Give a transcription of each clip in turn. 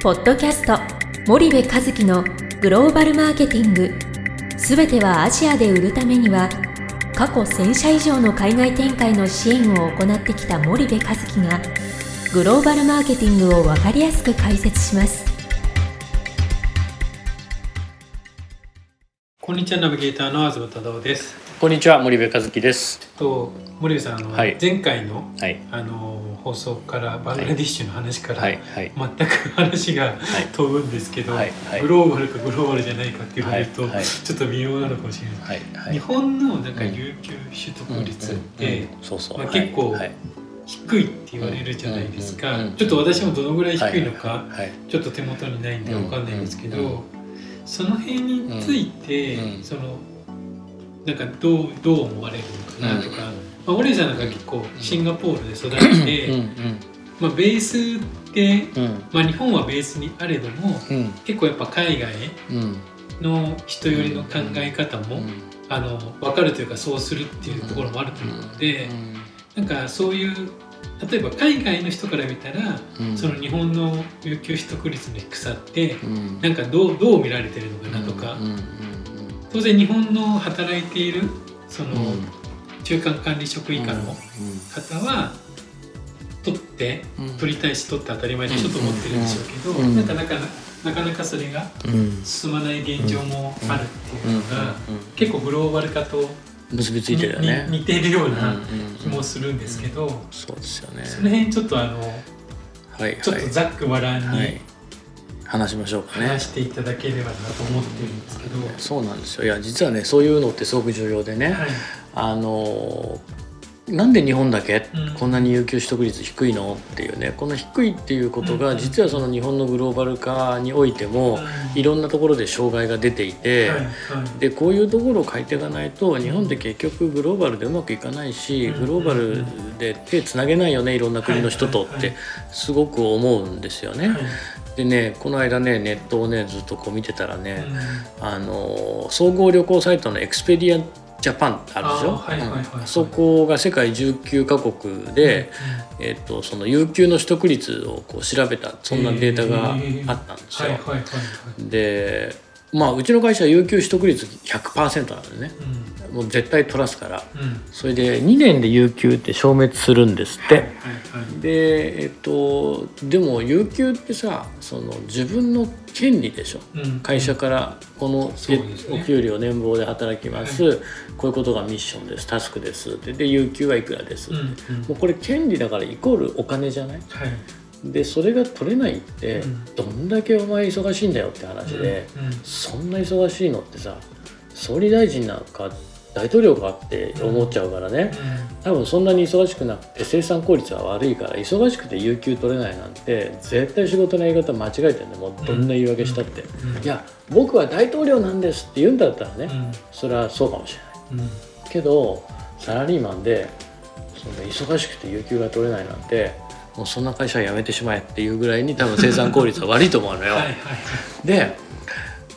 ポッドキャスト森部和樹のグローバルマーケティングすべてはアジアで売るためには過去1000社以上の海外展開の支援を行ってきた森部和樹がグローバルマーケティングを分かりやすく解説しますこんにちはナビゲーターの東忠夫です。こんにちは森部和樹です。と森部さんあの、はい前回のはいあの放送からバングラディッシュの話から、はいはい。全く話が飛ぶんですけど、はいはい。グローバルかグローバルじゃないかって言われると、ちょっと微妙なのかもしれない。はいはい。日本のなんかうん。有給取得率っうんて結構はい。低いって言われるじゃないですか、ちょっと私もどのぐらい低いのか、はいちょっと手元にないんでわかんないんですけど、その辺について、そのなんかどうどう思われるのかなとか、まあ、オレさんなんか結構シンガポールで育って、うんうん。まあ、ベースって、うん。まあ、日本はベースにあれどもうん。結構やっぱ海外うん。の人よりの考え方も、あの分かるというかそうするっていうところもあると思うので、なんかそういう例えば海外の人から見たら、うん。その日本の有給取得率の低さってうん。なんかどうどう見られてるのかなとか、うん。うん。当然日本の働いているそのうん中間管理職以下の方は取ってうん。取りたいし取って当たり前でしょと思ってるんでしょうけど、うん。なんかなかななかなかそれがうん。進まない現状もあるっていうのが、うん。結構グローバル化と結びついてるよにね。似てるよううん。なうん。気もするんですけど、そうですよね。その辺ちょっとあのはいちょっはいとざっくばらんにはい。話しましょうかね。話していただければなと思ってるんですけど、そうなんですよ。いや実はねそういうのってすごく重要でね。はいあのなんで日本だけうん。こんなに有給取得率低いのっていうねこの低いっていうことうん。が実はその日本のグローバル化においてもいろんなところで障害が出ていて、でこういうところを変えていかないと日本って結局グローバルでうまくいかないしうん。グローバルで手つなげないよねいろんな国の人とってすごく思うんですよね。はい。でねこの間ねネットをねずっとこう見てたらね、うん。あの総合旅行サイトのエクスペディアジャパンあるでしょ、はいはいはいはい。うんそこが世界19カ国で、えっとその有給の取得率をこう調べたそんなデータがあったんですよ。でまあうちの会社は有給取得率100%なんでね。うん。もう絶対取らすから。うん。それで2年で有給って消滅するんですって。はいはいはい。でえっとでも有給ってさその自分の権利でしょ。うん。会社からこのね。お給料年俸で働きます、こういうことがミッションです。タスクです。って。で有給はいくらです、うん。うんもうこれ権利だからイコールお金じゃない？はい。でそれが取れないって、うん。どんだけお前忙しいんだよって話で、うん。うん。そんな忙しいのってさ総理大臣なんか大統領かって思っちゃうからね、多分そんなに忙しくなくて生産効率は悪いから忙しくて有給取れないなんて絶対仕事のやり方間違えてるねもうどんな言い訳したって、うん。いや僕は大統領なんですって言うんだったらね、うん。それはそうかもしれない。うん。けどサラリーマンでその忙しくて有給が取れないなんてもうそんな会社は辞めてしまえっていうぐらいに多分生産効率は悪いと思うのよ。はいはい。で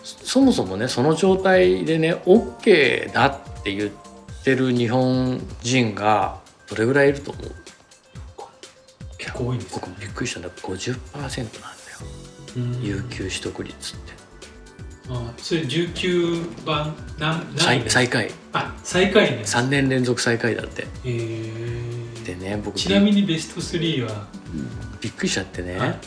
そもそもねその状態でね OK だって言ってる日本人がどれぐらいいると思う？結構多いんです僕びっくりしたんだ。50%なんだよ。うん。有給取得率って。あそれ19番何何最最下位あ最下位ね。3年連続最下位だって。えー。でね僕ちなみにベスト3は？びっくりしちゃってね、はい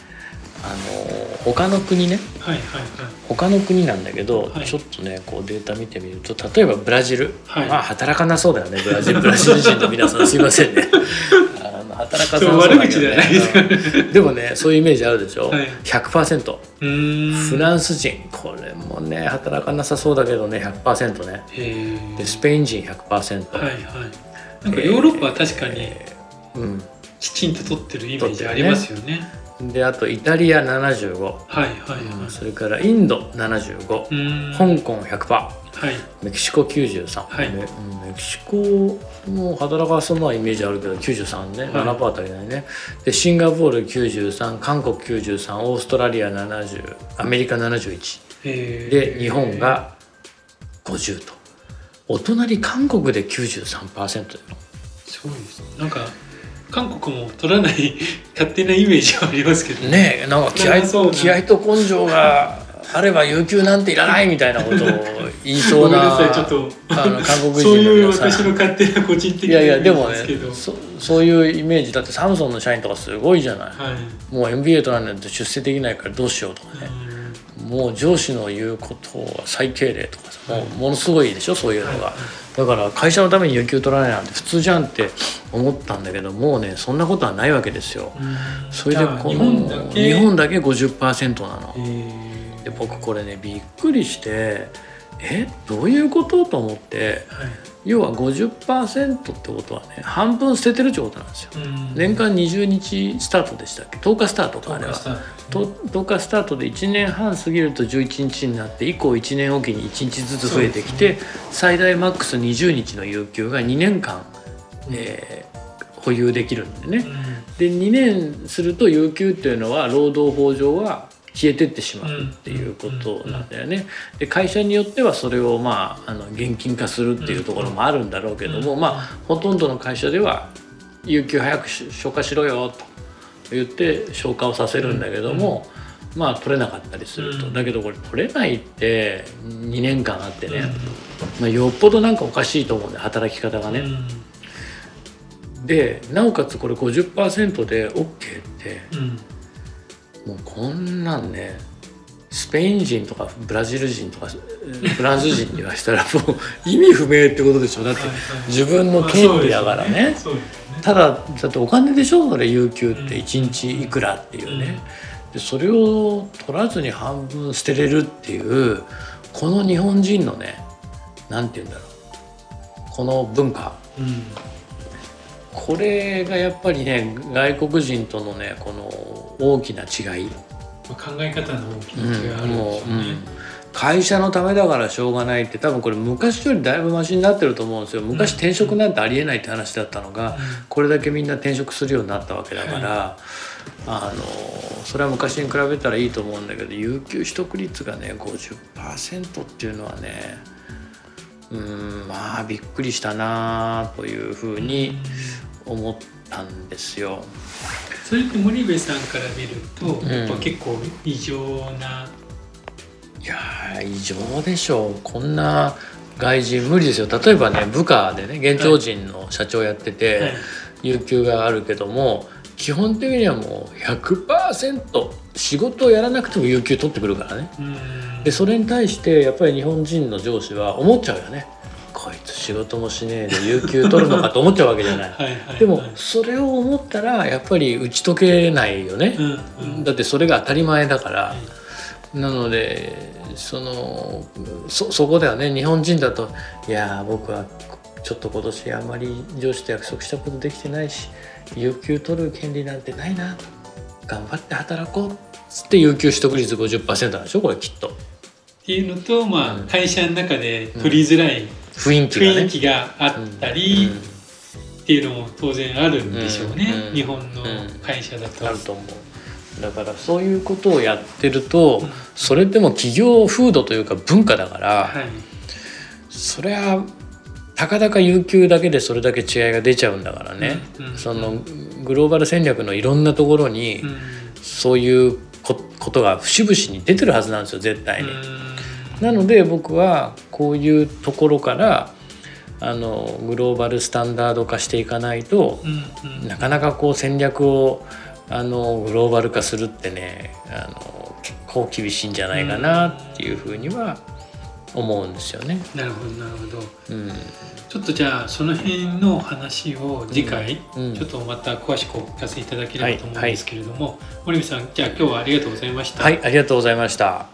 あの他の国ね。はいはいはい。他の国なんだけど、はい。ちょっとねこうデータ見てみると例えばブラジル、はい。まあ働かなそうだよね。ブラジルブラジル人の皆さんすいませんね。あの働かなそうだけど、ね、でもねそういうイメージあるでしょ、はい。100%うーん。フランス人これもね働かなさそうだけどね100%ね。でスペイン人100%、はいはい。なんかヨーロッパは確かにえーうんきちんと取ってるイメージありますよね。であとイタリア75、はいはいはい。それからインド75、うーん。香港100%はい。メキシコ93、はい。メメキシコも働かそうなイメージあるけど93ね、はい。7%足りないね。でシンガポール93韓国93オーストラリア70アメリカ71へー。で日本が50と。お隣韓国で93%だよ。すごいです。ねなんか韓国も取らない 勝手なイメージはありますけど。ねえなんか気合気合と根性があれば有給なんていらないみたいなことを 言いそうなごめんなさいちょっと。あの韓国そう人のいう私の勝手な個人的いなイメージやいやでもねですけど。そそういうイメージ。だってサムソンの社員とかすごいじゃない。はい。もう MBA 取らないと出世できないからどうしようとかねもう上司の言うことは最敬礼とかさもうものすごいでしょそういうのが。だから会社のために有給取らないなんて普通じゃんって思ったんだけどもうねそんなことはないわけですよ。うん。それでこの本だけ？日本だけ50%なの。えー。で僕これねびっくりしてえどういうこと？と思ってはい要は50%ってことはね半分捨ててるってことなんですよ。うん。年間20日スタートでしたっけ？10日スタートかあれは。と10日スタートで1年半過ぎると11日になって以降1年おきに1日ずつ増えてきて、最大マックス20日の有給が2年間、えー保有できるんでね。で2年すると有給っていうのは労働法上は消えてってしまうっていうことなんだよね。で会社によってはそれをまああの現金化するっていうところもあるんだろうけども、まあほとんどの会社では有給早く消化しろよと言って消化をさせるんだけども、まあ取れなかったりすると、うん。だけどこれ取れないって2年間あってね、まあ、よっぽどなんかおかしいと思うんだよ働き方がね。でなおかつこれ50%で OK ってもうこんなんねスペイン人とかブラジル人とかフランス人にはしたら もう意味不明ってことでしょ。だって自分の権利だからね。ただだってお金でしょ？それ有給って1日いくらっていうね、でそれを取らずに半分捨てれるっていうこの日本人のねなんて言うんだろう。この文化。これがやっぱりね外国人とのねこの大きな違い、まあ考え方の大きな違いがあるんでしょうもううん。ね会社のためだからしょうがないって多分これ昔よりだいぶマシになってると思うんですよ。昔転職なんてありえないって話だったのが、これだけみんな転職するようになったわけだから、あのそれは昔に比べたらいいと思うんだけど有給取得率がね50%っていうのはねうんまあびっくりしたなというふうに思ったんですよ。それって森部さんから見ると、ん。やっぱ結構異常ないやー異常でしょう。こんな外人無理ですよ。例えばね部下でね現地人の社長やってて、はい。有給があるけども基本的にはもう100%仕事をやらなくても有給取ってくるからね。うん。でそれに対してやっぱり日本人の上司は思っちゃうよねこいつ仕事もしねえで有給取るのかと思っちゃうわけじゃない。はいはいはい。でもそれを思ったらやっぱり打ち解けないよね、うんうん。だってそれが当たり前だから、なのでそのそそこではね。日本人だと「いやー僕はちょっと今年あんまり上司と約束したことできてないし有給取る権利なんてないな。頑張って働こう」っつって有給取得率50%なんでしょ？これきっと。っていうのと、まあうん。会社の中で取りづらい雰囲気がね。雰囲気があったりっていうのも当然あるんでしょうね、うん。日本の会社だと。あると思う。だからそういうことをやってるとうん。それでも企業風土というか文化だから、はい。そりゃたかだか有給だけでそれだけ違いが出ちゃうんだからね、うん。うん。そのグローバル戦略のいろんなところに、うん。そういうこことが節々に出てるはずなんですよ絶対に。うんなので僕はこういうところからあのグローバルスタンダード化していかないとうんうんなかなかこう戦略をあのグローバル化するってねあの結構厳しいんじゃないかなっていうふうには思うんですよね。なるほどなるほどうんちょっとじゃあその辺の話を次回、うんちょっとまた詳しくお聞かせいただければと思うんですけれども、森部さんじゃあ今日はありがとうございました。はい、ありがとうございました。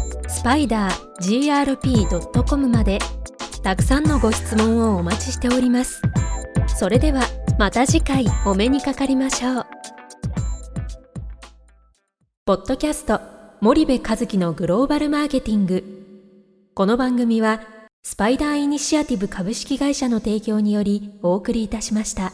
スパイダー grp.com までたくさんのご質問をお待ちしております。それではまた次回お目にかかりましょうポッドキャスト森部和樹のグローバルマーケティングこの番組はスパイダーイニシアティブ株式会社の提供によりお送りいたしました。